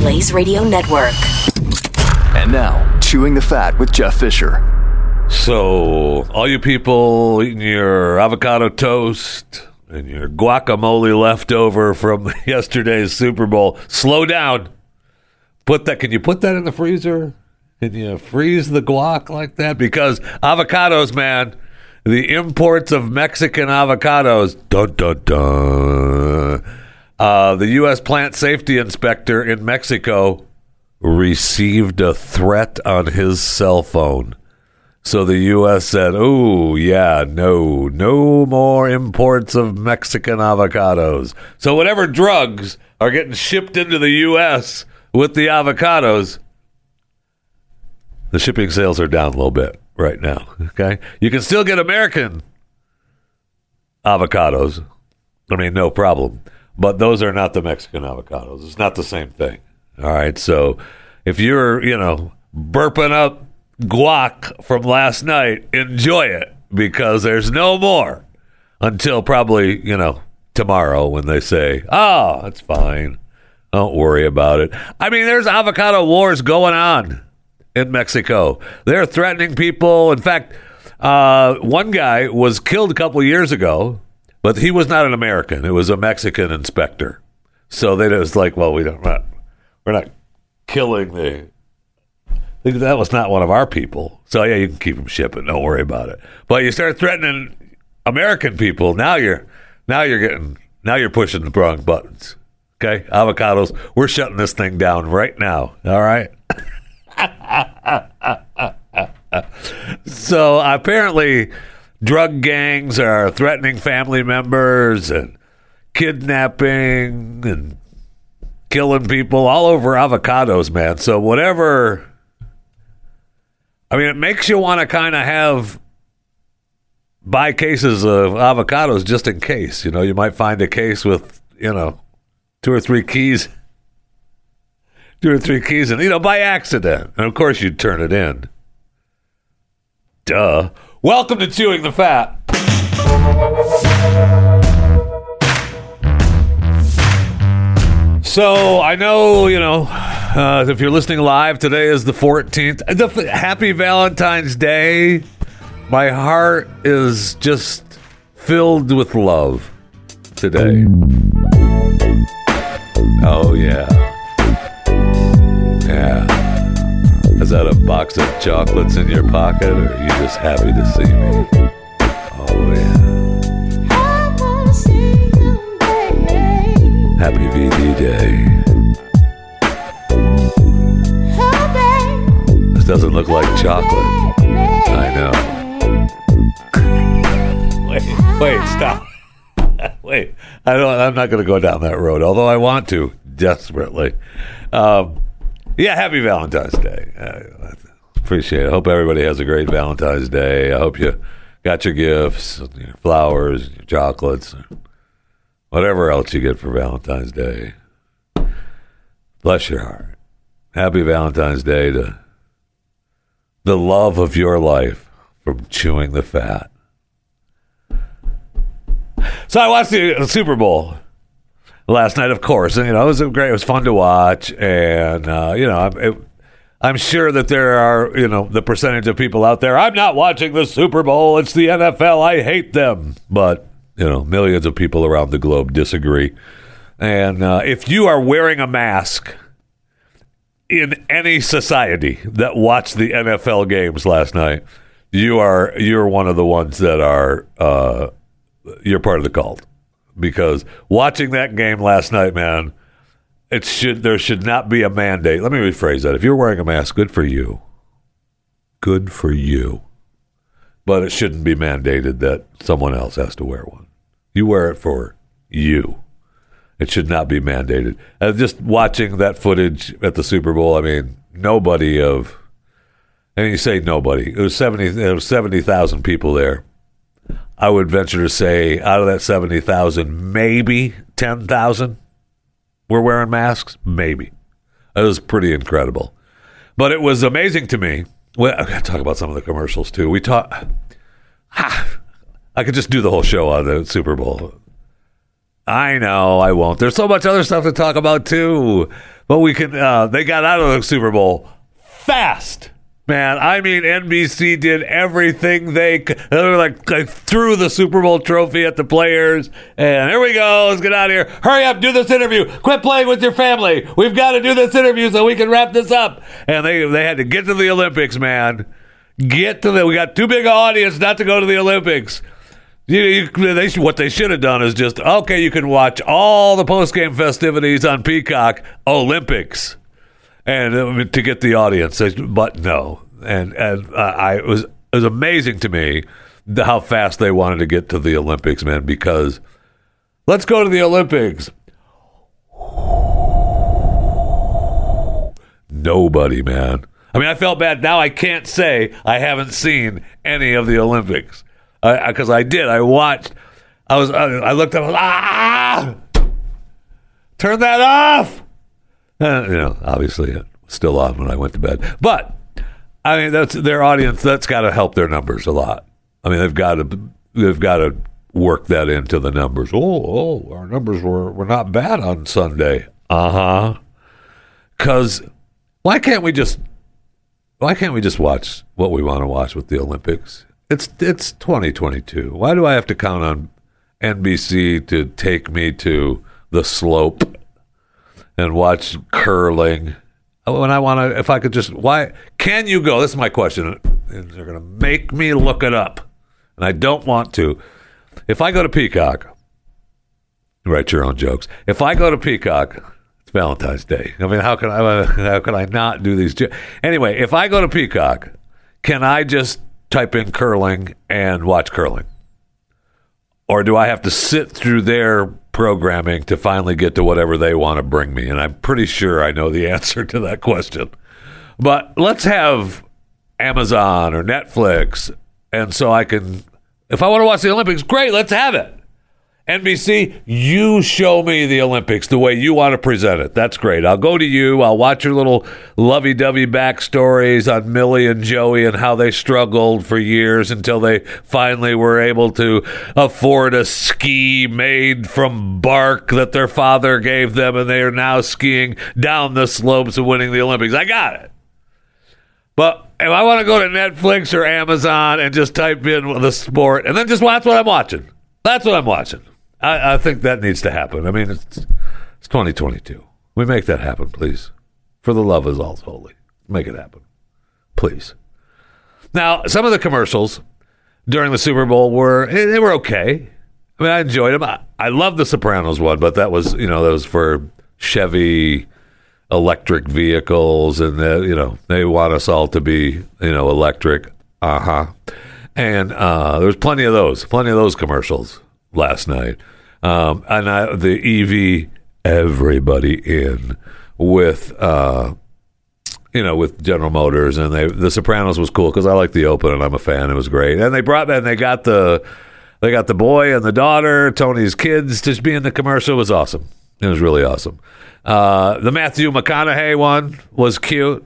Blaze Radio Network. And now, Chewing the Fat with Jeff Fisher. So, all you people eating your avocado toast and your guacamole leftover from yesterday's Super Bowl, slow down. Put that. Can you put that in the freezer? Can you freeze the guac like that? Because avocados, man, the imports of Mexican avocados. Dun dun dun. Uh, the U.S. plant safety inspector in Mexico received a threat on his cell phone. So the U.S. said, oh, yeah, no, no more imports of Mexican avocados. So whatever drugs are getting shipped into the U.S. with the avocados, the shipping sales are down a little bit right now. Okay. You can still get American avocados. I mean, no problem but those are not the Mexican avocados. It's not the same thing. All right. So if you're, you know, burping up guac from last night, enjoy it because there's no more until probably, you know, tomorrow when they say, oh, it's fine. Don't worry about it. I mean, there's avocado wars going on in Mexico. They're threatening people. In fact, uh, one guy was killed a couple years ago but he was not an American. It was a Mexican inspector. So they was like, well, we don't, we're not, we're not killing the. That was not one of our people. So yeah, you can keep them shipping. Don't worry about it. But you start threatening American people. Now you're, now you're getting, now you're pushing the wrong buttons. Okay, avocados. We're shutting this thing down right now. All right. so apparently drug gangs are threatening family members and kidnapping and killing people all over avocados, man. So whatever I mean, it makes you want to kind of have buy cases of avocados just in case. You know, you might find a case with, you know, two or three keys. Two or three keys, and you know, by accident. And of course, you'd turn it in. Duh. Welcome to Chewing the Fat. So I know, you know, uh, if you're listening live, today is the 14th. The, happy Valentine's Day. My heart is just filled with love today. Oh, yeah. Yeah. Is that a box of chocolates in your pocket, or are you just happy to see me? Oh, yeah. Happy VD Day. This doesn't look like chocolate. I know. wait, wait, stop. wait, I don't. I'm not going to go down that road, although I want to desperately. Um, yeah, happy Valentine's Day. Uh, appreciate it. Hope everybody has a great Valentine's Day. I hope you got your gifts, your flowers, your chocolates, whatever else you get for Valentine's Day. Bless your heart. Happy Valentine's Day to the love of your life from chewing the fat. So I watched the Super Bowl last night, of course. And, you know, it was great. It was fun to watch, and uh, you know, it, I'm sure that there are, you know, the percentage of people out there. I'm not watching the Super Bowl. It's the NFL. I hate them. But you know, millions of people around the globe disagree. And uh, if you are wearing a mask in any society that watched the NFL games last night, you are you're one of the ones that are uh, you're part of the cult because watching that game last night, man, it should there should not be a mandate. Let me rephrase that. If you're wearing a mask, good for you. Good for you. But it shouldn't be mandated that someone else has to wear one. You wear it for you. It should not be mandated. Uh, just watching that footage at the Super Bowl, I mean, nobody of, and you say nobody, it was 70, there was 70,000 people there. I would venture to say out of that 70,000, maybe 10,000 were wearing masks. Maybe. It was pretty incredible. But it was amazing to me. Well, I got to talk about some of the commercials too. We talk. I could just do the whole show on the Super Bowl. I know I won't. There's so much other stuff to talk about too. But we can. Uh, they got out of the Super Bowl fast, man. I mean, NBC did everything they could. They were like, like threw the Super Bowl trophy at the players, and here we go. Let's get out of here. Hurry up, do this interview. Quit playing with your family. We've got to do this interview so we can wrap this up. And they they had to get to the Olympics, man. Get to the. We got too big an audience not to go to the Olympics. You, you, they what they should have done is just okay. You can watch all the post game festivities on Peacock Olympics, and uh, to get the audience. But no, and and uh, I it was it was amazing to me how fast they wanted to get to the Olympics, man. Because let's go to the Olympics. Nobody, man. I mean, I felt bad. Now I can't say I haven't seen any of the Olympics because I, I, did. I watched. I was. I, I looked up. Ah! Turn that off. Uh, you know, obviously, it was still on when I went to bed. But I mean, that's their audience. That's got to help their numbers a lot. I mean, they've got to. They've got to work that into the numbers. Oh, oh, our numbers were were not bad on Sunday. Uh huh. Because why can't we just why can't we just watch what we want to watch with the Olympics? It's it's 2022. Why do I have to count on NBC to take me to the slope and watch curling? Oh, when I want to, if I could just, why can you go? This is my question. And they're going to make me look it up, and I don't want to. If I go to Peacock, write your own jokes. If I go to Peacock, it's Valentine's Day. I mean, how can I how can I not do these? Jo- anyway, if I go to Peacock, can I just type in curling and watch curling? Or do I have to sit through their programming to finally get to whatever they want to bring me? And I'm pretty sure I know the answer to that question. But let's have Amazon or Netflix. And so I can, if I want to watch the Olympics, great, let's have it. NBC, you show me the Olympics the way you want to present it. That's great. I'll go to you. I'll watch your little lovey dovey backstories on Millie and Joey and how they struggled for years until they finally were able to afford a ski made from bark that their father gave them, and they are now skiing down the slopes and winning the Olympics. I got it. But if I want to go to Netflix or Amazon and just type in the sport and then just watch what I'm watching, that's what I'm watching. I, I think that needs to happen. I mean, it's, it's 2022. We make that happen, please. For the love is all holy. Make it happen. Please. Now, some of the commercials during the Super Bowl were eh, they were okay. I mean, I enjoyed them. I, I love the Sopranos one, but that was you know that was for Chevy electric vehicles, and the, you know they want us all to be you know electric. Uh-huh. And uh There's plenty of those, plenty of those commercials last night. Um, and I, the EV, everybody in with, uh, you know, with General Motors, and they the Sopranos was cool because I like the open and I'm a fan. It was great, and they brought and they got the they got the boy and the daughter, Tony's kids, just being the commercial was awesome. It was really awesome. Uh, the Matthew McConaughey one was cute,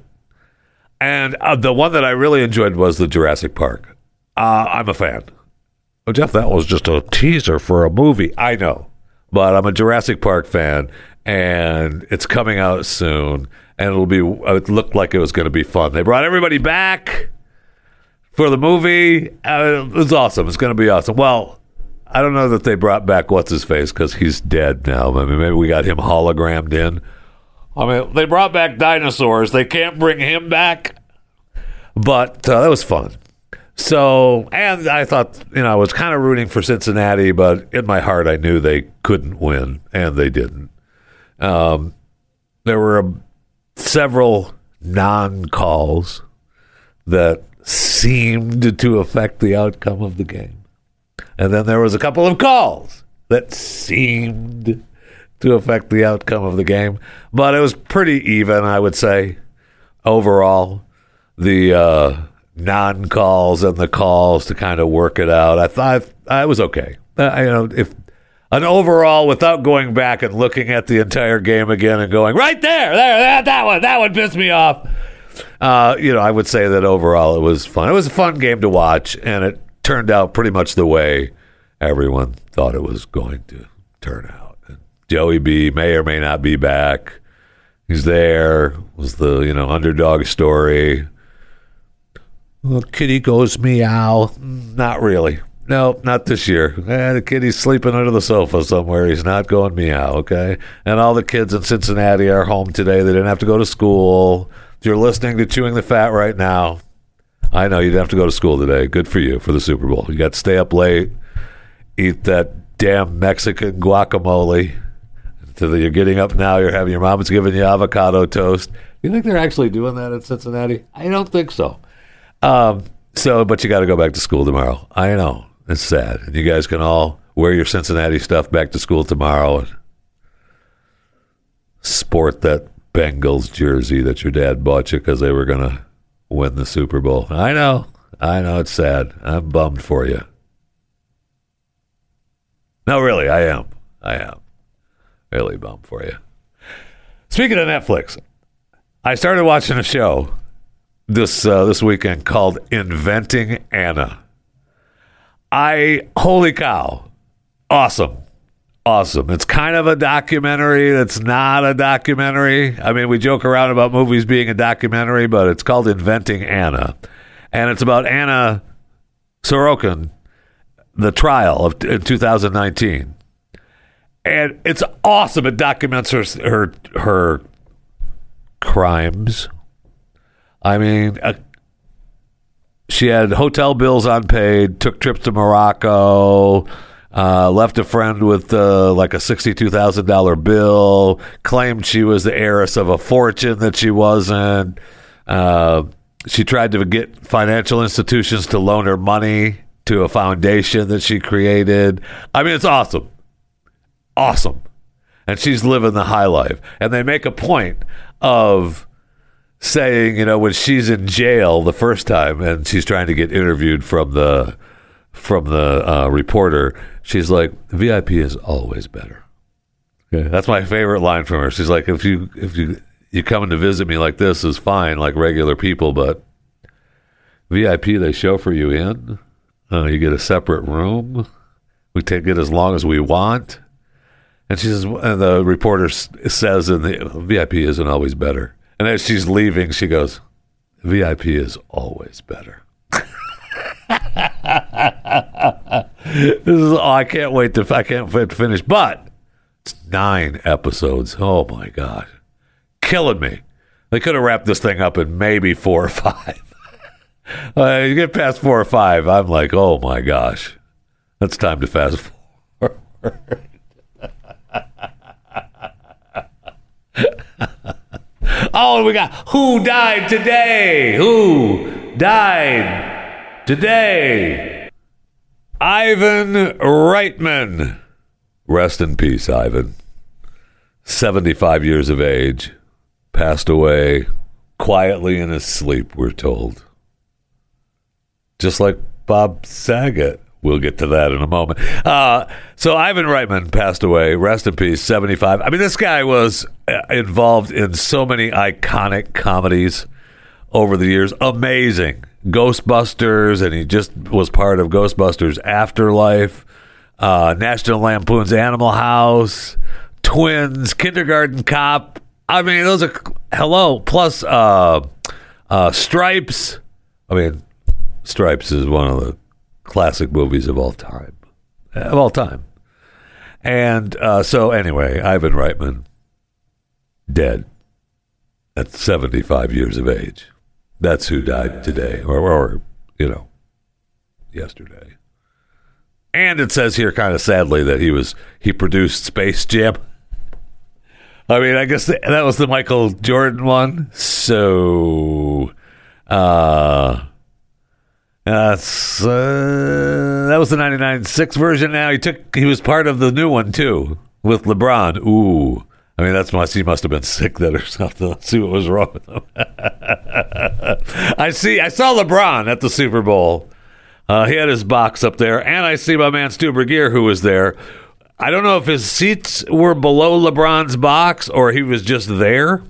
and uh, the one that I really enjoyed was the Jurassic Park. Uh, I'm a fan. Oh, Jeff, that was just a teaser for a movie. I know, but I'm a Jurassic Park fan, and it's coming out soon, and it'll be. It looked like it was going to be fun. They brought everybody back for the movie. Uh, it's awesome. It's going to be awesome. Well, I don't know that they brought back what's his face because he's dead now. I mean, maybe we got him hologrammed in. I mean, they brought back dinosaurs. They can't bring him back, but uh, that was fun. So, and I thought, you know, I was kind of rooting for Cincinnati, but in my heart, I knew they couldn't win, and they didn't. Um, there were a, several non calls that seemed to affect the outcome of the game. And then there was a couple of calls that seemed to affect the outcome of the game. But it was pretty even, I would say, overall. The uh, non calls and the calls to kind of work it out. I thought I was okay. Uh, you know, if an overall without going back and looking at the entire game again and going right there, there, that, that one, that one pissed me off. Uh, you know, I would say that overall it was fun. It was a fun game to watch, and it turned out pretty much the way everyone thought it was going to turn out. And Joey B may or may not be back. He's there. Was the you know underdog story? Well, kitty goes meow. Not really. No, not this year. Eh, the kitty's sleeping under the sofa somewhere. He's not going meow, okay? And all the kids in Cincinnati are home today. They didn't have to go to school. If you're listening to Chewing the Fat right now, I know you didn't have to go to school today. Good for you for the Super Bowl. You got to stay up late, eat that damn Mexican guacamole. So that you're getting up now, you're having your mom's giving you avocado toast. You think they're actually doing that in Cincinnati? I don't think so. Um, so, but you got to go back to school tomorrow. I know it's sad, you guys can all wear your Cincinnati stuff back to school tomorrow and sport that Bengals jersey that your dad bought you because they were going to win the Super Bowl. I know, I know it's sad. I'm bummed for you. No, really, I am. I am really bummed for you. Speaking of Netflix, I started watching a show this uh, this weekend called Inventing Anna. I holy cow, awesome, awesome. It's kind of a documentary. It's not a documentary. I mean, we joke around about movies being a documentary, but it's called Inventing Anna, and it's about Anna Sorokin, the trial of in 2019 and it's awesome. It documents her her her crimes. I mean, uh, she had hotel bills unpaid, took trips to Morocco, uh, left a friend with uh, like a sixty-two thousand dollar bill, claimed she was the heiress of a fortune that she wasn't. Uh, she tried to get financial institutions to loan her money to a foundation that she created. I mean, it's awesome awesome. And she's living the high life. And they make a point of saying, you know, when she's in jail the first time and she's trying to get interviewed from the from the uh, reporter, she's like, "VIP is always better." Okay, that's my favorite line from her. She's like, "If you if you you coming to visit me like this is fine, like regular people, but VIP they chauffeur you in. Uh, you get a separate room. We take it as long as we want." And she says, and the reporter says, and the VIP isn't always better. And as she's leaving, she goes, VIP is always better. this is, oh, I can't wait to, I can't wait to finish. But it's nine episodes. Oh my God. Killing me. They could have wrapped this thing up in maybe four or five. uh, you get past four or five, I'm like, oh my gosh. That's time to fast forward. oh, we got who died today? Who died today? Ivan Reitman. Rest in peace, Ivan. 75 years of age. Passed away quietly in his sleep, we're told. Just like Bob Saget. We'll get to that in a moment. Uh, so Ivan Reitman passed away. Rest in peace. Seventy-five. I mean, this guy was uh, involved in so many iconic comedies over the years. Amazing. Ghostbusters, and he just was part of Ghostbusters Afterlife, uh, National Lampoon's Animal House, Twins, Kindergarten Cop. I mean, those are hello. Plus, uh, uh, Stripes. I mean, Stripes is one of the classic movies of all time, of all time. And uh, so, anyway, Ivan Reitman dead at 75 years of age. That's who died today, or, or you know, yesterday. And it says here, kind of sadly, that he was he produced Space Jam. I mean, I guess that was the Michael Jordan one. So, uh, uh, that was the '99 six version. Now he took he was part of the new one too. with LeBron. Ooh. I mean, that's must he must have been sick then or something. Let's see what was wrong with him. I see. I saw LeBron at the Super Bowl. Uh, he had his box up there, and I see my man Stu Burguiere who was there. I don't know if his seats were below LeBron's box or he was just there,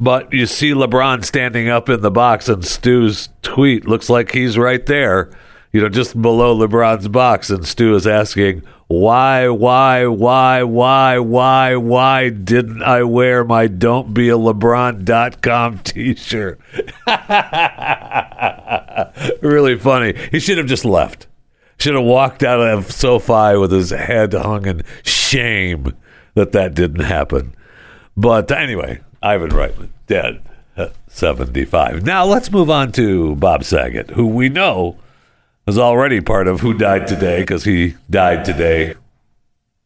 but you see LeBron standing up in the box, and Stu's tweet looks like he's right there, you know, just below LeBron's box, and Stu is asking, why, why, why, why, why, why didn't I wear my Don't Be a LeBron.com t shirt? really funny. He should have just left. Should have walked out of SoFi with his head hung in shame that that didn't happen. But anyway, Ivan Reitman, dead at 75. Now let's move on to Bob Saget, who we know is already part of Who Died Today because he died today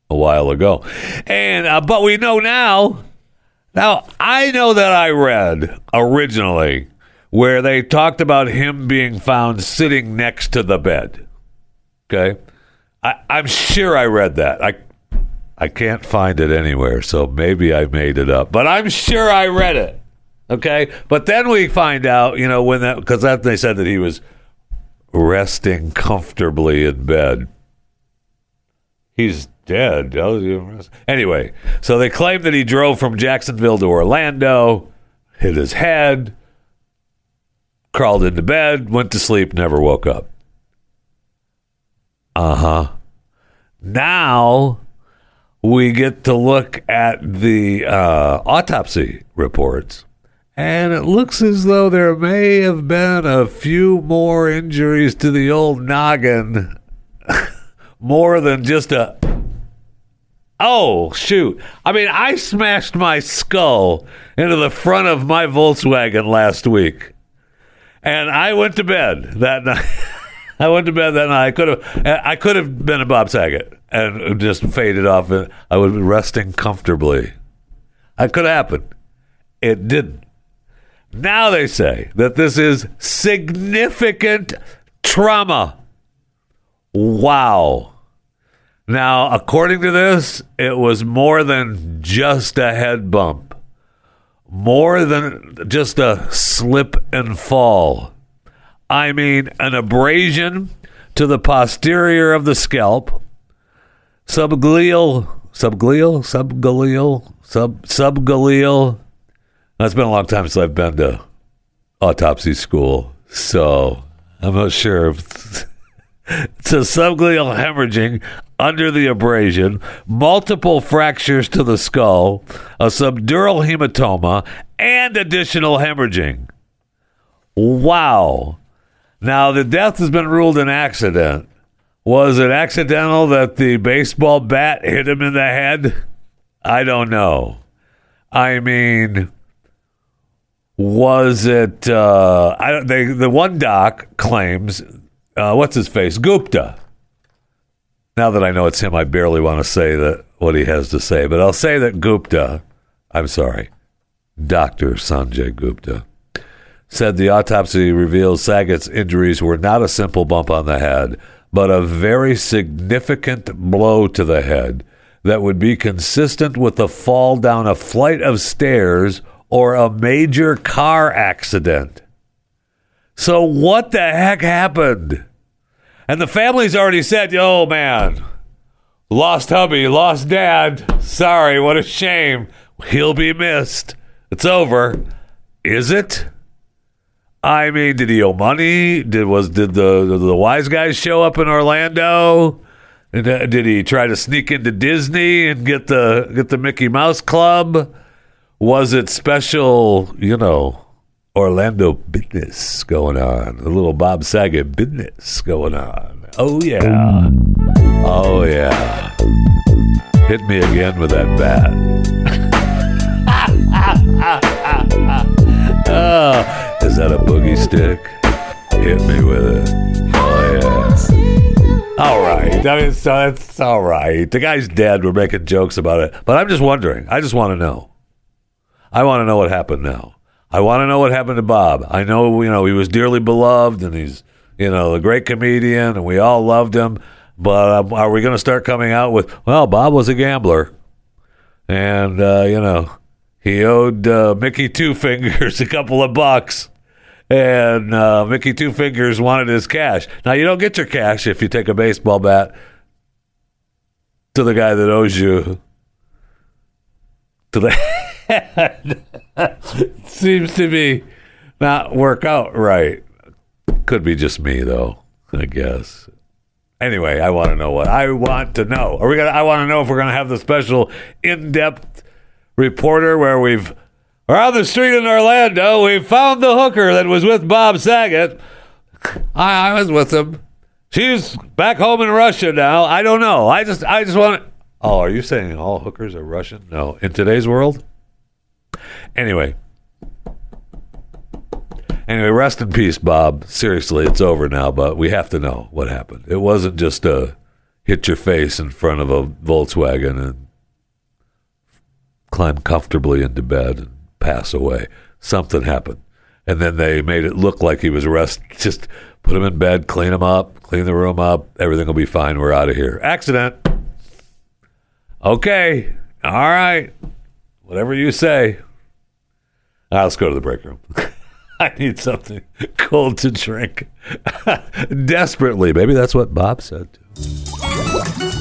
a while ago. And uh, but we know now. Now I know that I read originally where they talked about him being found sitting next to the bed. Okay, I, I'm sure I read that. I I can't find it anywhere, so maybe I made it up, but I'm sure I read it. Okay, but then we find out, you know, when that because that they said that he was resting comfortably in bed. He's dead. Anyway, so they claim that he drove from Jacksonville to Orlando, hit his head, crawled into bed, went to sleep, never woke up. Uh huh. Now we get to look at the uh, autopsy reports. And it looks as though there may have been a few more injuries to the old noggin, more than just a. Oh, shoot. I mean, I smashed my skull into the front of my Volkswagen last week. And I went to bed that night. I went to bed that night. I could have, I could have been a Bob Saget and just faded off. And I would be resting comfortably. That could happen. It didn't. Now they say that this is significant trauma. Wow. Now, according to this, it was more than just a head bump, more than just a slip and fall. I mean, an abrasion to the posterior of the scalp, subglial, subglial, subglial, sub subgaleal it's been a long time since I've been to autopsy school, so I'm not sure if it's a subgleal hemorrhaging under the abrasion, multiple fractures to the skull, a subdural hematoma, and additional hemorrhaging. Wow. Now, the death has been ruled an accident. Was it accidental that the baseball bat hit him in the head? I don't know. I mean, was it? Uh, I don't. They, the one doc claims, uh, what's his face, Gupta. Now that I know it's him, I barely want to say that what he has to say, but I'll say that Gupta. I'm sorry, Doctor Sanjay Gupta said the autopsy reveals Saget's injuries were not a simple bump on the head, but a very significant blow to the head that would be consistent with a fall down a flight of stairs or a major car accident. So, what the heck happened? And the family's already said, oh man, lost hubby, lost dad. Sorry, what a shame. He'll be missed. It's over. Is it? I mean, did he owe money? Did was did the the wise guys show up in Orlando? Uh, did he try to sneak into Disney and get the get the Mickey Mouse Club? Was it special, you know, Orlando business going on? A little Bob Saget business going on. Oh, yeah. Oh, yeah. Hit me again with that bat. oh, is that a boogie stick? Hit me with it. Oh, yeah. All right. That is, that's all right. The guy's dead. We're making jokes about it. But I'm just wondering. I just want to know I want to know what happened now. I want to know what happened to Bob. I know, you know, he was dearly beloved and he's, you know, a great comedian and we all loved him. But um, are we going to start coming out with, well, Bob was a gambler? and uh, you know he owed uh, Mickey Two Fingers a couple of bucks, and uh, Mickey Two Fingers wanted his cash. Now you don't get your cash if you take a baseball bat to the guy that owes you to the. Seems to be not work out right. Could be just me though, I guess. Anyway, I want to know what I want to know. Are we gonna? I want to know if we're gonna have the special in-depth reporter where we've on the street in Orlando. We found the hooker that was with Bob Saget. I, I was with him. She's back home in Russia now. I don't know. I just I just want. Oh, are you saying all hookers are Russian? No, in today's world. Anyway, Anyway, rest in peace, Bob. Seriously, it's over now, but we have to know what happened. It wasn't just a hit your face in front of a Volkswagen and climb comfortably into bed pass away. Something happened. And then they made it look like he was arrested. Just put him in bed, clean him up, clean the room up. Everything will be fine. We're out of here. Accident. Okay. All right. Whatever you say. Right, let's go to the break room. I need something cold to drink desperately. Maybe that's what Bob said. Too.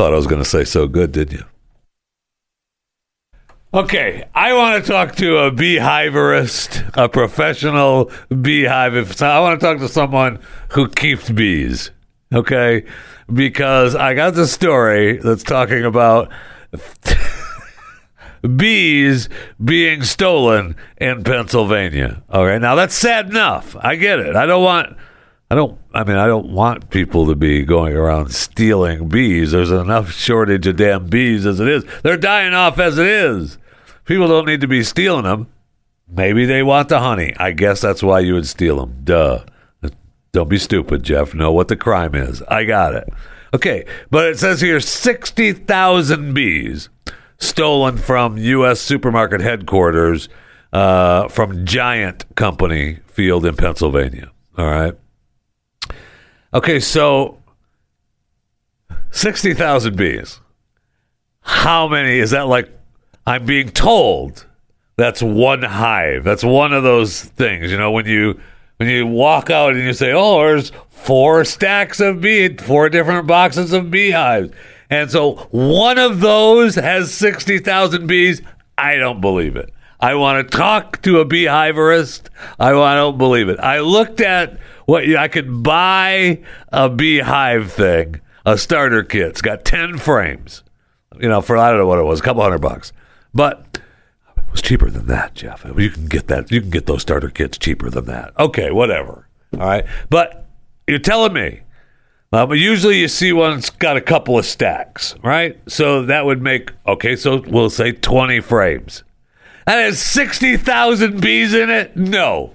Thought I was going to say so good, didn't you? Okay, I want to talk to a beehiverist, a professional beehive. I want to talk to someone who keeps bees. Okay, because I got the story that's talking about bees being stolen in Pennsylvania. All right, now that's sad enough. I get it. I don't want. I don't. I mean, I don't want people to be going around stealing bees. There's enough shortage of damn bees as it is. They're dying off as it is. People don't need to be stealing them. Maybe they want the honey. I guess that's why you would steal them. Duh. Don't be stupid, Jeff. Know what the crime is. I got it. Okay, but it says here 60,000 bees stolen from U.S. supermarket headquarters uh, from Giant Company Field in Pennsylvania. All right. Okay, so 60,000 bees. How many is that like? I'm being told that's one hive. That's one of those things, you know, when you when you walk out and you say, "Oh, there's four stacks of bee, four different boxes of beehives," and so one of those has sixty thousand bees. I don't believe it. I want to talk to a beehiverist. I, I don't believe it. I looked at what I could buy a beehive thing, a starter kit. It's got ten frames. You know, for I don't know what it was, a couple hundred bucks, but it was cheaper than that, Jeff. You can get that. You can get those starter kits cheaper than that. Okay, whatever. All right, but you're telling me. But usually you see one that's got a couple of stacks, right? So that would make okay. So we'll say twenty frames. That has sixty thousand bees in it. No,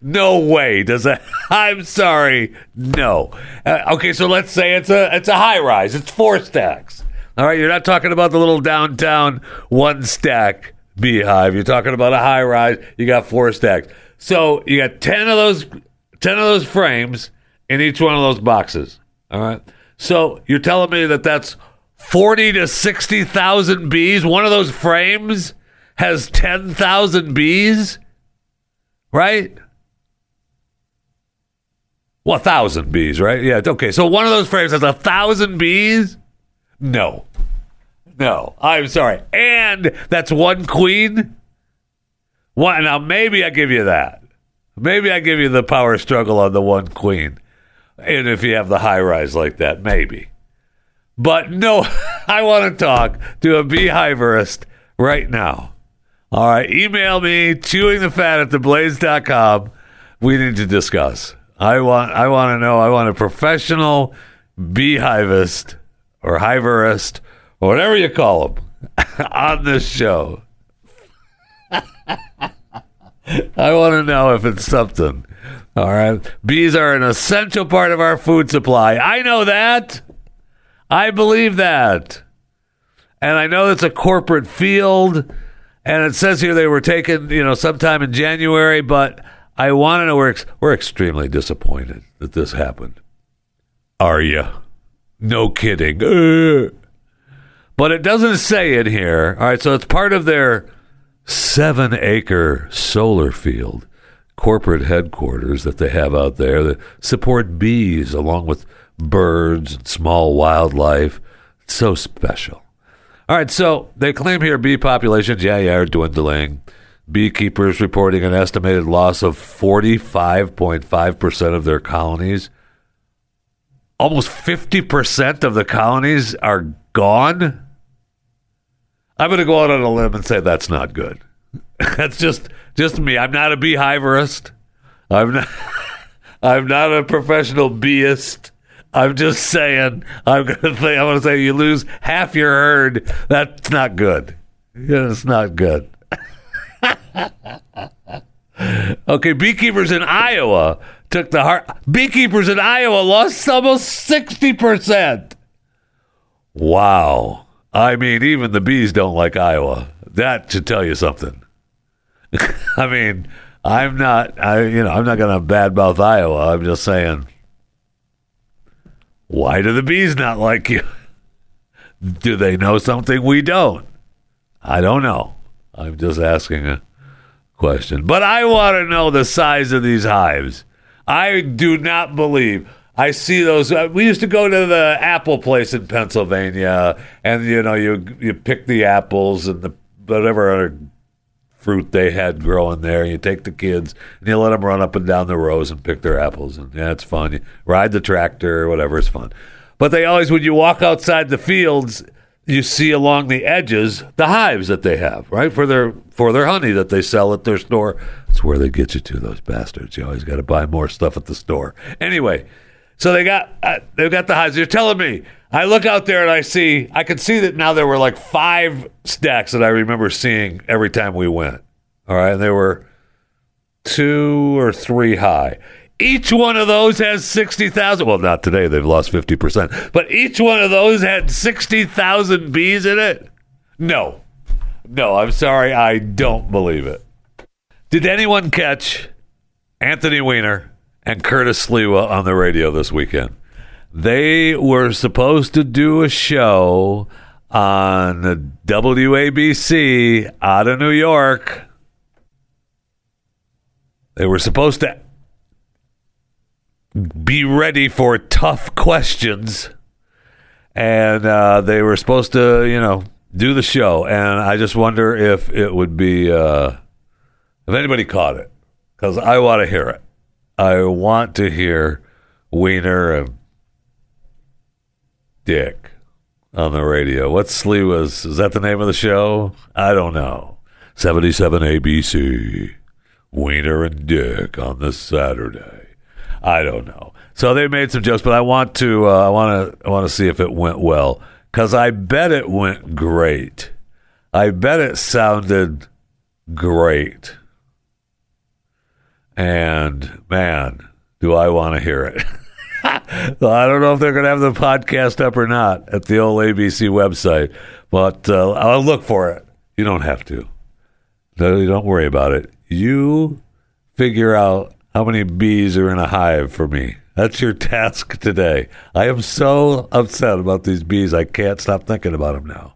no way. Does that? I'm sorry. No. Uh, okay, so let's say it's a it's a high rise. It's four stacks. All right, you're not talking about the little downtown one stack beehive. You're talking about a high rise. You got four stacks. So you got ten of those, ten of those frames in each one of those boxes. All right. So you're telling me that that's forty to sixty thousand bees. One of those frames has ten thousand bees, right? Well, a thousand bees, right? Yeah. Okay. So one of those frames has a thousand bees. No. No, I'm sorry. And that's one queen. One now maybe I give you that. Maybe I give you the power struggle on the one queen. And if you have the high rise like that, maybe. But no, I want to talk to a beehiverist right now. All right, email me chewing the fat at theblaze.com. We need to discuss. I want I want to know. I want a professional beehivist or hiverist or whatever you call them, on this show. I want to know if it's something. All right. Bees are an essential part of our food supply. I know that. I believe that. And I know it's a corporate field. And it says here they were taken, you know, sometime in January, but I want to know we're ex- we're extremely disappointed that this happened. Are you? No kidding. But it doesn't say in here. All right, so it's part of their seven acre solar field corporate headquarters that they have out there that support bees along with birds and small wildlife. It's so special. All right, so they claim here bee populations, yeah, yeah, are dwindling. Beekeepers reporting an estimated loss of 45.5% of their colonies. Almost 50% of the colonies are gone. I'm going to go out on a limb and say that's not good. that's just just me. I'm not a beehiverist. I'm not I'm not a professional beeist. I'm just saying. I'm gonna say. I'm gonna say you lose half your herd. That's not good. It's not good. okay, beekeepers in Iowa took the heart. Beekeepers in Iowa lost almost sixty percent. Wow. I mean, even the bees don't like Iowa. That should tell you something. I mean, I'm not. I you know I'm not going to badmouth Iowa. I'm just saying why do the bees not like you? Do they know something we don't? I don't know. I'm just asking a question. But I want to know the size of these hives. I do not believe. I see those. Uh, we used to go to the apple place in Pennsylvania, and you know, you you pick the apples and the whatever other fruit they had growing there. You take the kids and you let them run up and down the rows and pick their apples, and yeah, it's fun. You ride the tractor whatever, it's fun. But they always, when you walk outside the fields, you see along the edges the hives that they have, right for their for their honey that they sell at their store. That's where they get you to those bastards. You always got to buy more stuff at the store. Anyway, so they got uh, they've got the hives. You're telling me I look out there and I see, I could see that now there were like five stacks that I remember seeing every time we went. All right. And they were two or three high. Each one of those has 60,000. Well, not today. They've lost 50%. But each one of those had 60,000 bees in it. No. No, I'm sorry. I don't believe it. Did anyone catch Anthony Weiner and Curtis Sliwa on the radio this weekend? They were supposed to do a show on WABC out of New York. They were supposed to be ready for tough questions. And uh, they were supposed to, you know, do the show. And I just wonder if it would be, uh, if anybody caught it. Because I want to hear it. I want to hear Weiner and Dick on the radio. What's Slee was? Is that the name of the show? I don't know. 77 ABC. Weiner and Dick on this Saturday. I don't know. So they made some jokes, but I want to uh, I want to I want to see if it went well cuz I bet it went great. I bet it sounded great. And man, do I want to hear it. well, I don't know if they're going to have the podcast up or not at the old ABC website, but uh, I'll look for it. You don't have to. No, don't worry about it. You figure out how many bees are in a hive for me. That's your task today. I am so upset about these bees. I can't stop thinking about them now.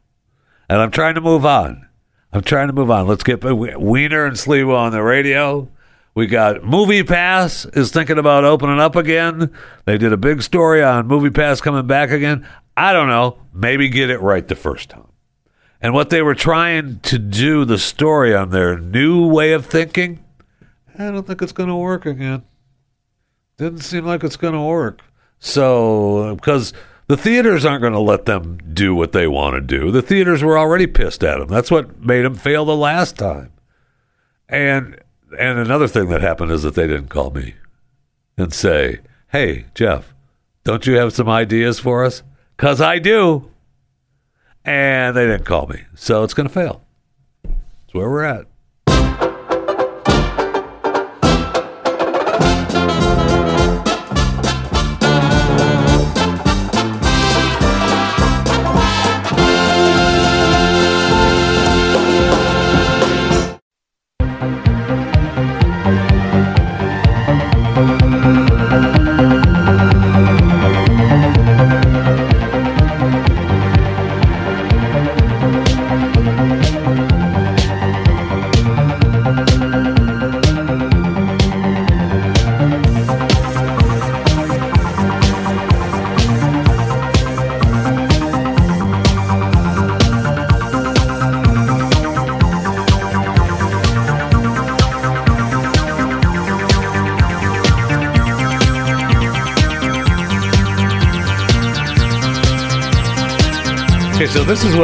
And I'm trying to move on. I'm trying to move on. Let's get Weiner and Sliwa on the radio. We got Movie Pass is thinking about opening up again. They did a big story on Movie Pass coming back again. I don't know. Maybe get it right the first time. And what they were trying to do, the story on their new way of thinking, I don't think it's going to work again. Didn't seem like it's going to work. So, because the theaters aren't going to let them do what they want to do. The theaters were already pissed at them. That's what made them fail the last time. And and another thing that happened is that they didn't call me and say, "Hey, Jeff, don't you have some ideas for us?" Cuz I do. And they didn't call me. So it's going to fail. That's where we're at.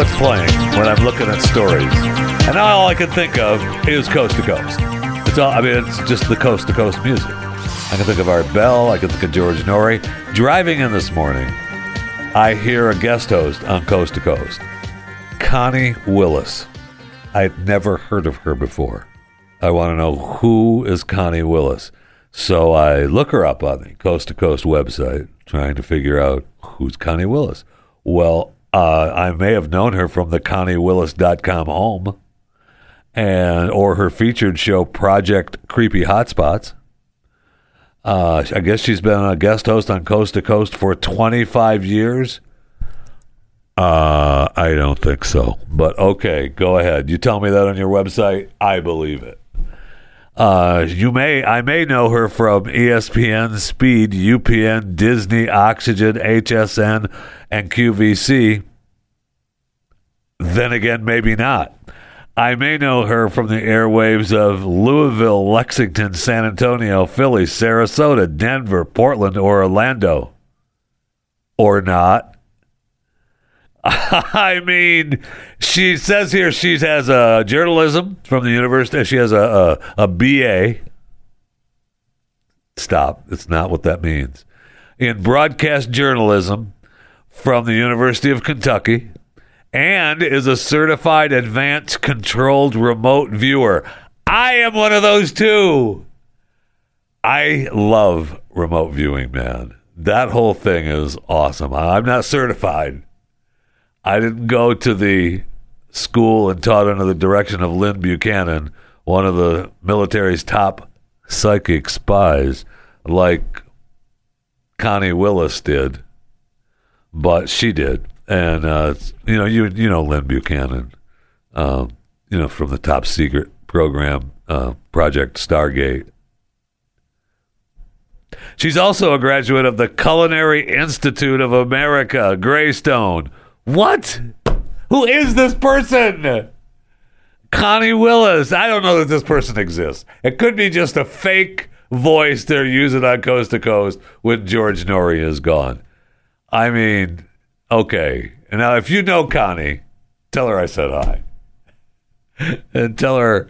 What's playing when I'm looking at stories, and all I can think of is coast to coast. It's all. I mean, it's just the coast to coast music. I can think of Art Bell. I can think of George Noory. Driving in this morning, I hear a guest host on Coast to Coast, Connie Willis. I'd never heard of her before. I want to know who is Connie Willis. So I look her up on the Coast to Coast website, trying to figure out who's Connie Willis. Well, uh, I may have known her from the ConnieWillis.com home and or her featured show Project Creepy Hotspots. Uh, I guess she's been a guest host on Coast to Coast for 25 years. Uh, I don't think so. But okay, go ahead. You tell me that on your website. I believe it. Uh, you may, I may know her from ESPN, Speed, UPN, Disney, Oxygen, HSN, and QVC. Then again, maybe not. I may know her from the airwaves of Louisville, Lexington, San Antonio, Philly, Sarasota, Denver, Portland, or Orlando. Or not. I mean, she says here she has a journalism from the university. She has a, a, a BA. Stop. It's not what that means. In broadcast journalism from the University of Kentucky and is a certified advanced controlled remote viewer. I am one of those too. I love remote viewing, man. That whole thing is awesome. I'm not certified. I didn't go to the school and taught under the direction of Lyn Buchanan, one of the military's top psychic spies, like Connie Willis did, but she did. And uh, you know, you you know Lyn Buchanan, um, you know from the top secret program, uh, Project Stargate. She's also a graduate of the Culinary Institute of America, Greystone. What? Who is this person? Connie Willis. I don't know that this person exists. It could be just a fake voice they're using on Coast to Coast when George Noory is gone. I mean, okay. Now, if you know Connie, tell her I said hi. and tell her,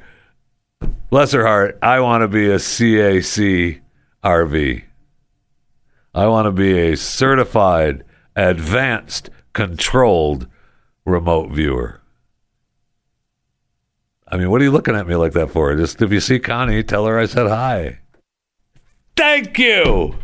bless her heart, I want to be a CAC RV. I want to be a certified, advanced, controlled remote viewer. I mean, what are you looking at me like that for? Just if you see Connie, tell her I said hi. Thank you.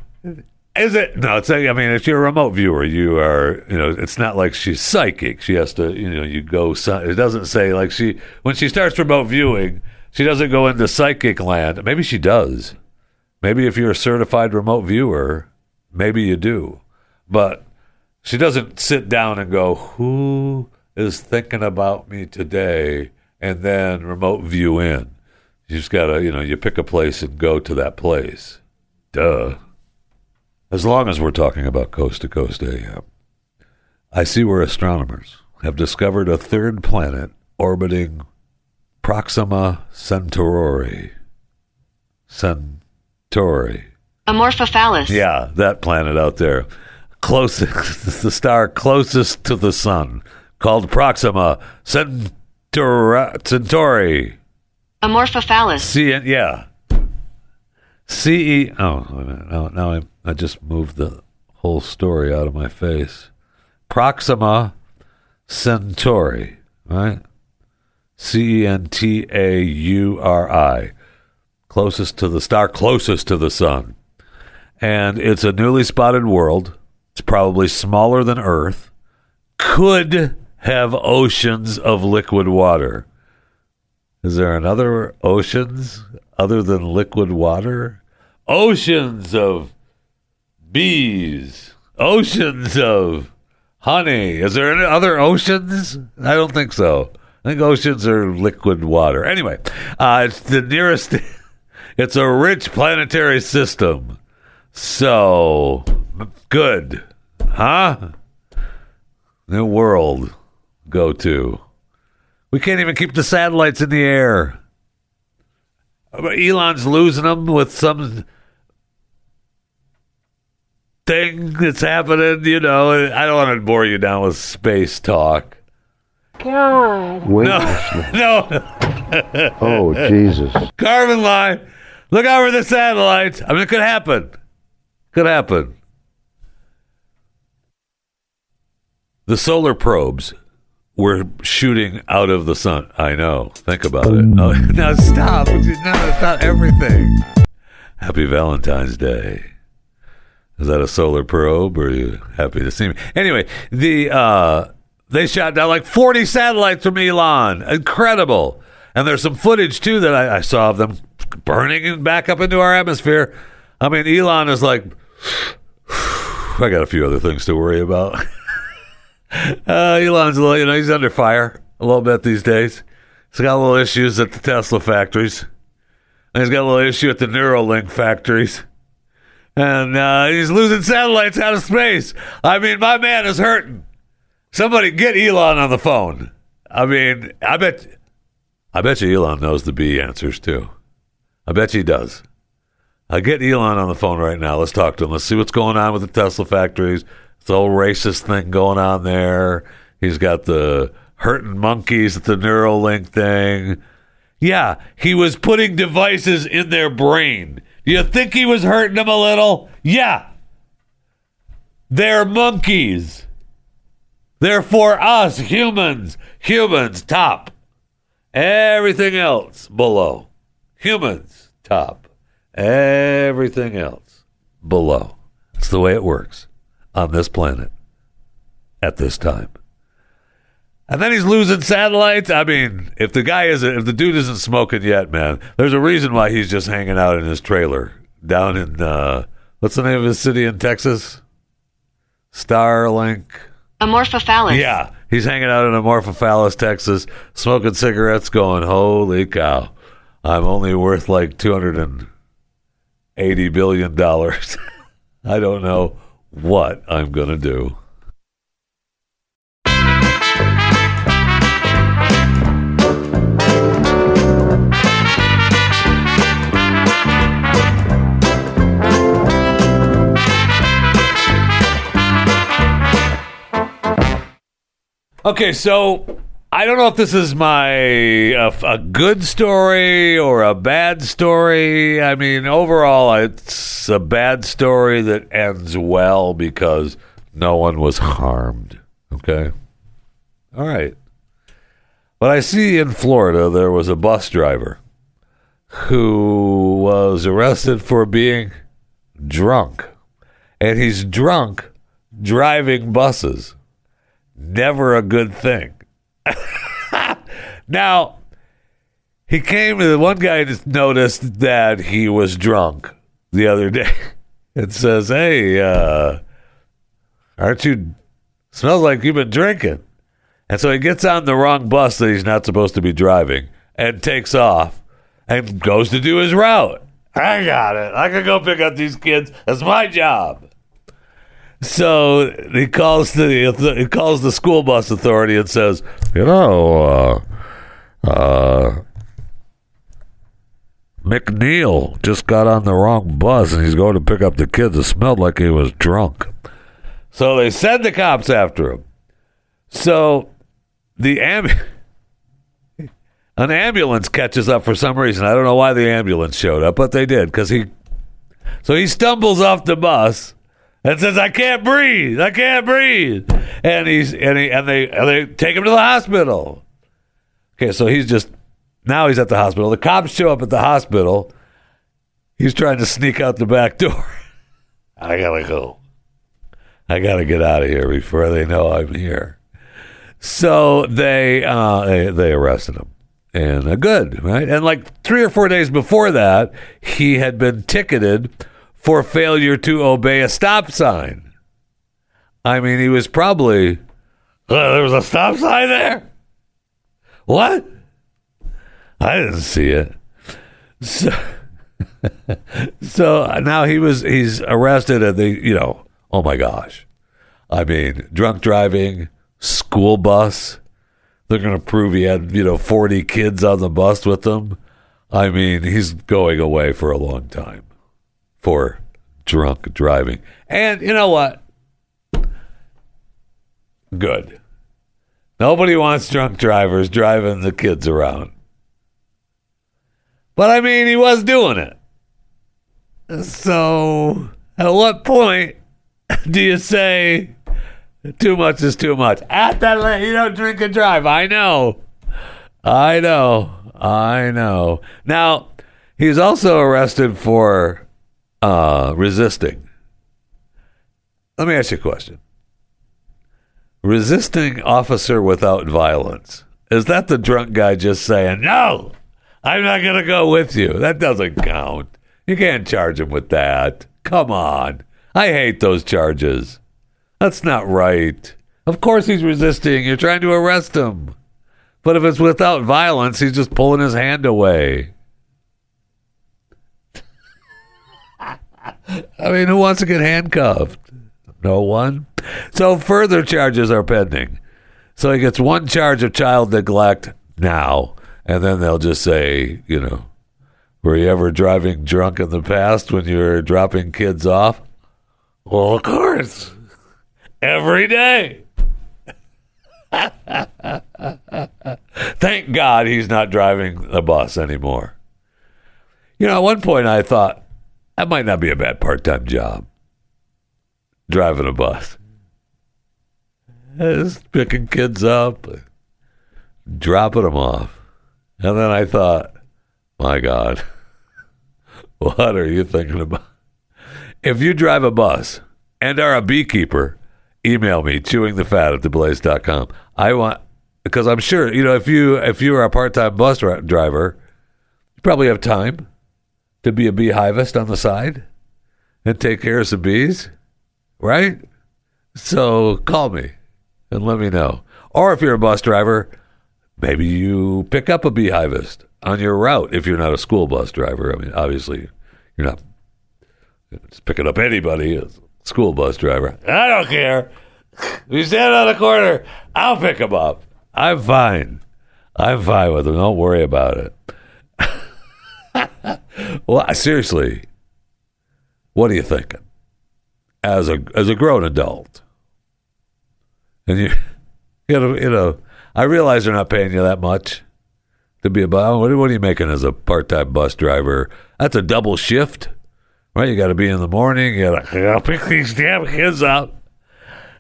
Is it? No, it's. I mean, if you're a remote viewer, you are. You know, it's not like she's psychic. She has to. You know, you go. It doesn't say like she when she starts remote viewing, she doesn't go into psychic land. Maybe she does. Maybe if you're a certified remote viewer, maybe you do, but she doesn't sit down and go, "Who is thinking about me today?" and then remote view in. You just gotta, you know, you pick a place and go to that place. Duh. As long as we're talking about coast to coast AM, I see where astronomers have discovered a third planet orbiting Proxima Centauri. Centauri. Amorphophallus. Yeah, that planet out there. Closest, the star closest to the sun, called Proxima Centauri. Centauri. Amorphophallus. C yeah. C E oh wait a minute. Now, now I I just moved the whole story out of my face. Proxima Centauri, right? C E N T A U R I. Closest to the star, closest to the sun. And it's a newly spotted world. It's probably smaller than Earth. Could have oceans of liquid water. Is there another oceans other than liquid water? Oceans of bees, oceans of honey. Is there any other oceans? I don't think so. I think oceans are liquid water. Anyway, uh, it's the nearest. it's a rich planetary system. So good, huh? New world go to. We can't even keep the satellites in the air. Elon's losing them with some thing that's happening, you know. I don't want to bore you down with space talk. God. Weightlessness. No, no. Oh, Jesus. Carbon line. Look over the satellites. I mean, it could happen. Could happen. The solar probes were shooting out of the sun. I know. Think about it. Oh, now stop. No, it's not everything. Happy Valentine's Day. Is that a solar probe, or are you happy to see me? Anyway, the uh, they shot down like 40 satellites from Elon. Incredible. And there's some footage too that I, I saw of them burning back up into our atmosphere. I mean, Elon is like, I got a few other things to worry about. uh, Elon's a little, you know, he's under fire a little bit these days. He's got a little issues at the Tesla factories. And he's got a little issue at the Neuralink factories. And uh, he's losing satellites out of space. I mean, my man is hurting. Somebody get Elon on the phone. I mean, I bet, I bet you Elon knows the B answers too. I bet he does. I get Elon on the phone right now. Let's talk to him. Let's see what's going on with the Tesla factories. It's whole racist thing going on there. He's got the hurting monkeys at the Neuralink thing. Yeah, he was putting devices in their brain. You think he was hurting them a little? Yeah. They're monkeys. They're for us, humans. Humans, top. Everything else below. Humans, top. Everything else below. That's the way it works on this planet at this time. And then he's losing satellites. I mean, if the guy isn't, if the dude isn't smoking yet, man, there's a reason why he's just hanging out in his trailer down in, uh, what's the name of his city in Texas? Starlink. Amorphophallus. Yeah, he's hanging out in Amorphophallus, Texas, smoking cigarettes, going, "Holy cow, I'm only worth like two hundred and eighty billion dollars. I don't know what I'm gonna do." Okay, so I don't know if this is my a, a good story or a bad story. I mean, overall, it's a bad story that ends well because no one was harmed. Okay, all right. But I see in Florida there was a bus driver who was arrested for being drunk, and he's drunk driving buses never a good thing. now, he came, to the one guy just noticed that he was drunk the other day and says, Hey, uh, aren't you, smells like you've been drinking. And so he gets on the wrong bus that he's not supposed to be driving and takes off and goes to do his route. I got it. I can go pick up these kids. That's my job. So he calls the he calls the school bus authority and says, you know, uh, uh, McNeil just got on the wrong bus and he's going to pick up the kids. It smelled like he was drunk. So they send the cops after him. So the amb- an ambulance catches up for some reason. I don't know why the ambulance showed up, but they did because he. So he stumbles off the bus and says, "I can't breathe. I can't breathe." And he's and he and they and they take him to the hospital. Okay, so he's just now he's at the hospital. The cops show up at the hospital. He's trying to sneak out the back door. I gotta go. I gotta get out of here before they know I'm here. So they uh, they, they arrested him, and uh, good, right? And like three or four days before that, he had been ticketed for failure to obey a stop sign. I mean, he was probably uh, there was a stop sign there. What? I didn't see it. So, so now he was he's arrested and they you know oh my gosh i mean drunk driving school bus they're going to prove he had you know 40 kids on the bus with him i mean he's going away for a long time for drunk driving and you know what good Nobody wants drunk drivers driving the kids around. But I mean, he was doing it. So, at what point do you say too much is too much? At that, la- you don't drink and drive. I know. I know. I know. Now, he's also arrested for uh, resisting. Let me ask you a question. Resisting officer without violence. Is that the drunk guy just saying, no, I'm not going to go with you? That doesn't count. You can't charge him with that. Come on. I hate those charges. That's not right. Of course he's resisting. You're trying to arrest him. But if it's without violence, he's just pulling his hand away. I mean, who wants to get handcuffed? No one. So further charges are pending. So he gets one charge of child neglect now, and then they'll just say, you know, were you ever driving drunk in the past when you were dropping kids off? Well, of course. Every day. Thank God he's not driving the bus anymore. You know, at one point I thought that might not be a bad part time job. Driving a bus. Just picking kids up, dropping them off. And then I thought, my God, what are you thinking about? If you drive a bus and are a beekeeper, email me chewingthefat at theblaze.com. I want because I'm sure you know if you if you are a part time bus driver, you probably have time to be a beehivist on the side and take care of some bees, right? So call me and let me know. Or if you're a bus driver, maybe you pick up a beehivist on your route if you're not a school bus driver. I mean, obviously, you're not just picking up anybody, as a school bus driver. I don't care. If you stand on the corner, I'll pick them up. I'm fine. I'm fine with them. Don't worry about it. Well, seriously, what are you thinking? As a as a grown adult, and you, you know, you know, I realize they're not paying you that much to be a bus. What, what are you making as a part time bus driver? That's a double shift, right? You got to be in the morning. You got to pick these damn kids up,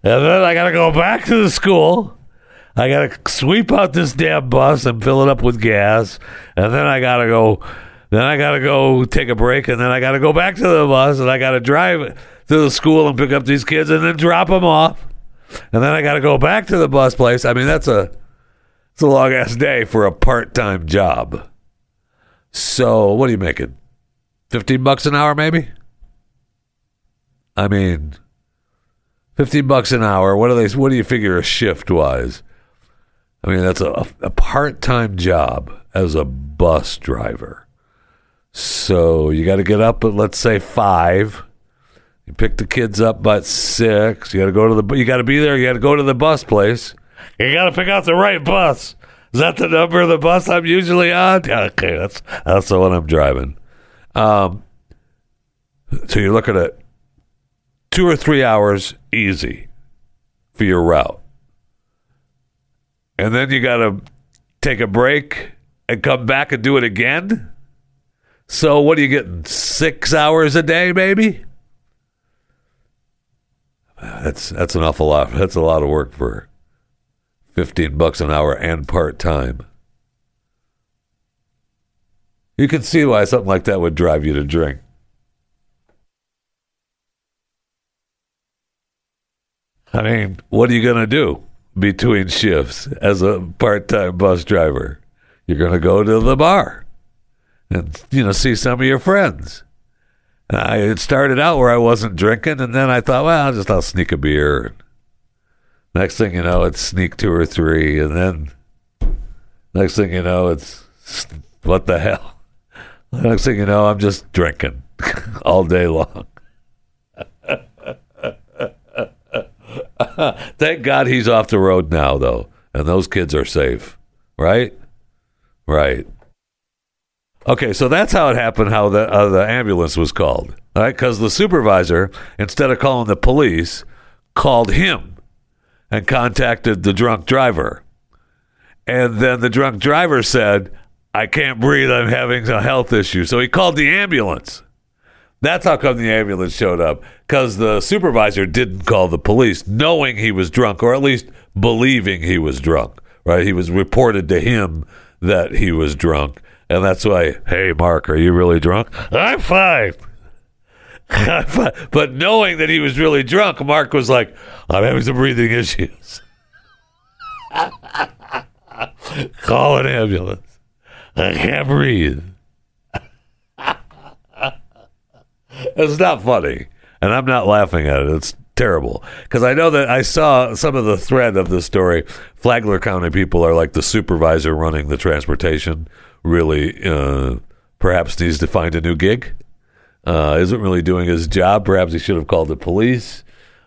and then I got to go back to the school. I got to sweep out this damn bus and fill it up with gas, and then I got to go. Then I got to go take a break, and then I got to go back to the bus, and I got to drive to the school and pick up these kids, and then drop them off, and then I got to go back to the bus place. I mean, that's a it's a long ass day for a part time job. So, what are you making? Fifteen bucks an hour, maybe. I mean, fifteen bucks an hour. What do they? What do you figure a shift wise? I mean, that's a, a part time job as a bus driver. So you got to get up at let's say five. You pick the kids up by six. You got to go to the. You got to be there. You got to go to the bus place. You got to pick out the right bus. Is that the number of the bus I'm usually on? Yeah, okay, that's that's the one I'm driving. Um, so you're looking at two or three hours easy for your route, and then you got to take a break and come back and do it again. So what are you getting? Six hours a day, maybe. That's that's an awful lot. That's a lot of work for 15 bucks an hour and part time. You can see why something like that would drive you to drink. I mean, what are you going to do between shifts as a part time bus driver? You're going to go to the bar and, you know, see some of your friends. I, it started out where I wasn't drinking, and then I thought, well, I'll just I'll sneak a beer. Next thing you know, it's sneak two or three, and then next thing you know, it's what the hell. Next thing you know, I'm just drinking all day long. Thank God he's off the road now, though, and those kids are safe, right? Right. Okay, so that's how it happened. How the uh, the ambulance was called, all right? Because the supervisor, instead of calling the police, called him and contacted the drunk driver And then the drunk driver said, I can't breathe. I'm having a health issue. So he called the ambulance. That's how come the ambulance showed up because the supervisor didn't call the police, knowing he was drunk, or at least believing he was drunk. Right? He was reported to him that he was drunk, and that's why. Hey, Mark, are you really drunk? I'm fine. But knowing that he was really drunk, Mark was like, "I'm having some breathing issues." Call an ambulance. I can't breathe. It's not funny, and I'm not laughing at it. It's terrible because I know that I saw some of the thread of the story. Flagler County people are like the supervisor running the transportation. Really, uh, perhaps needs to find a new gig. Uh, isn't really doing his job. Perhaps he should have called the police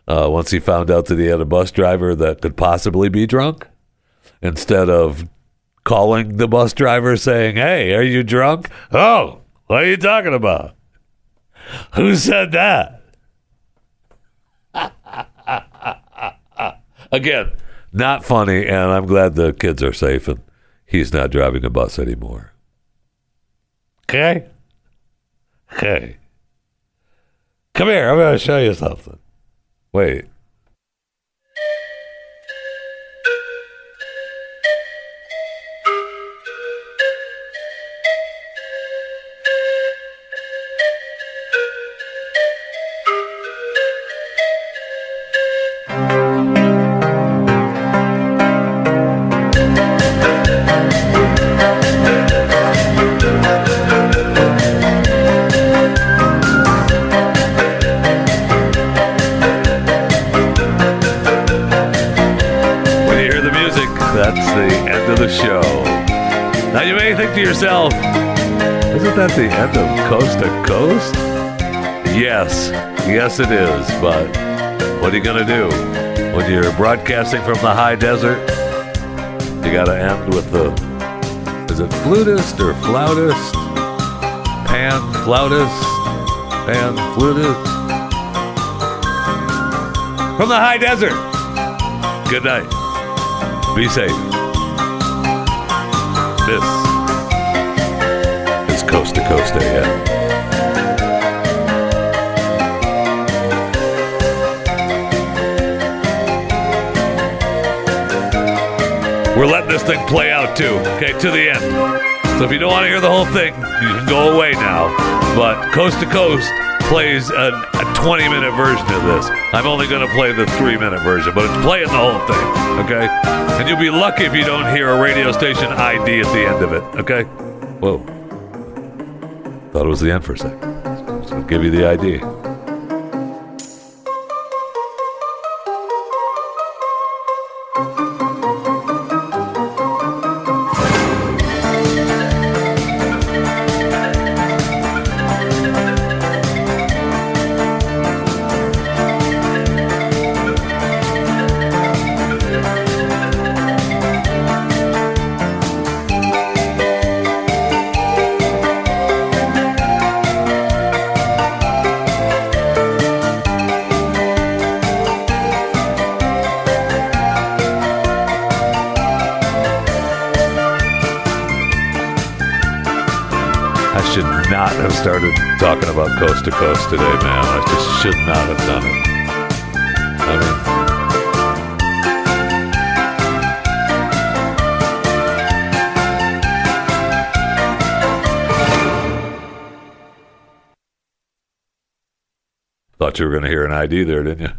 uh, once he found out that he had a bus driver that could possibly be drunk, instead of calling the bus driver saying, "Hey, are you drunk?" Oh, what are you talking about? Who said that? Again, not funny, and I'm glad the kids are safe and he's not driving a bus anymore. Okay? Okay. Come here, I'm going to show you something. Wait. Broadcasting from the high desert, you got to end with the, is it flutist or flautist? Pan flautist? Pan flutist? From the high desert. Good night. Be safe. This is Coast to Coast AM. We're letting this thing play out too, okay, to the end. So if you don't want to hear the whole thing, you can go away now. But Coast to Coast plays a, a 20 minute version of this. I'm only going to play the three minute version, but it's playing the whole thing, okay? And you'll be lucky if you don't hear a radio station ID at the end of it, okay? Whoa. Thought it was the end for a second. So give you the ID. Should not have done it. I mean, thought you were going to hear an ID there, didn't you?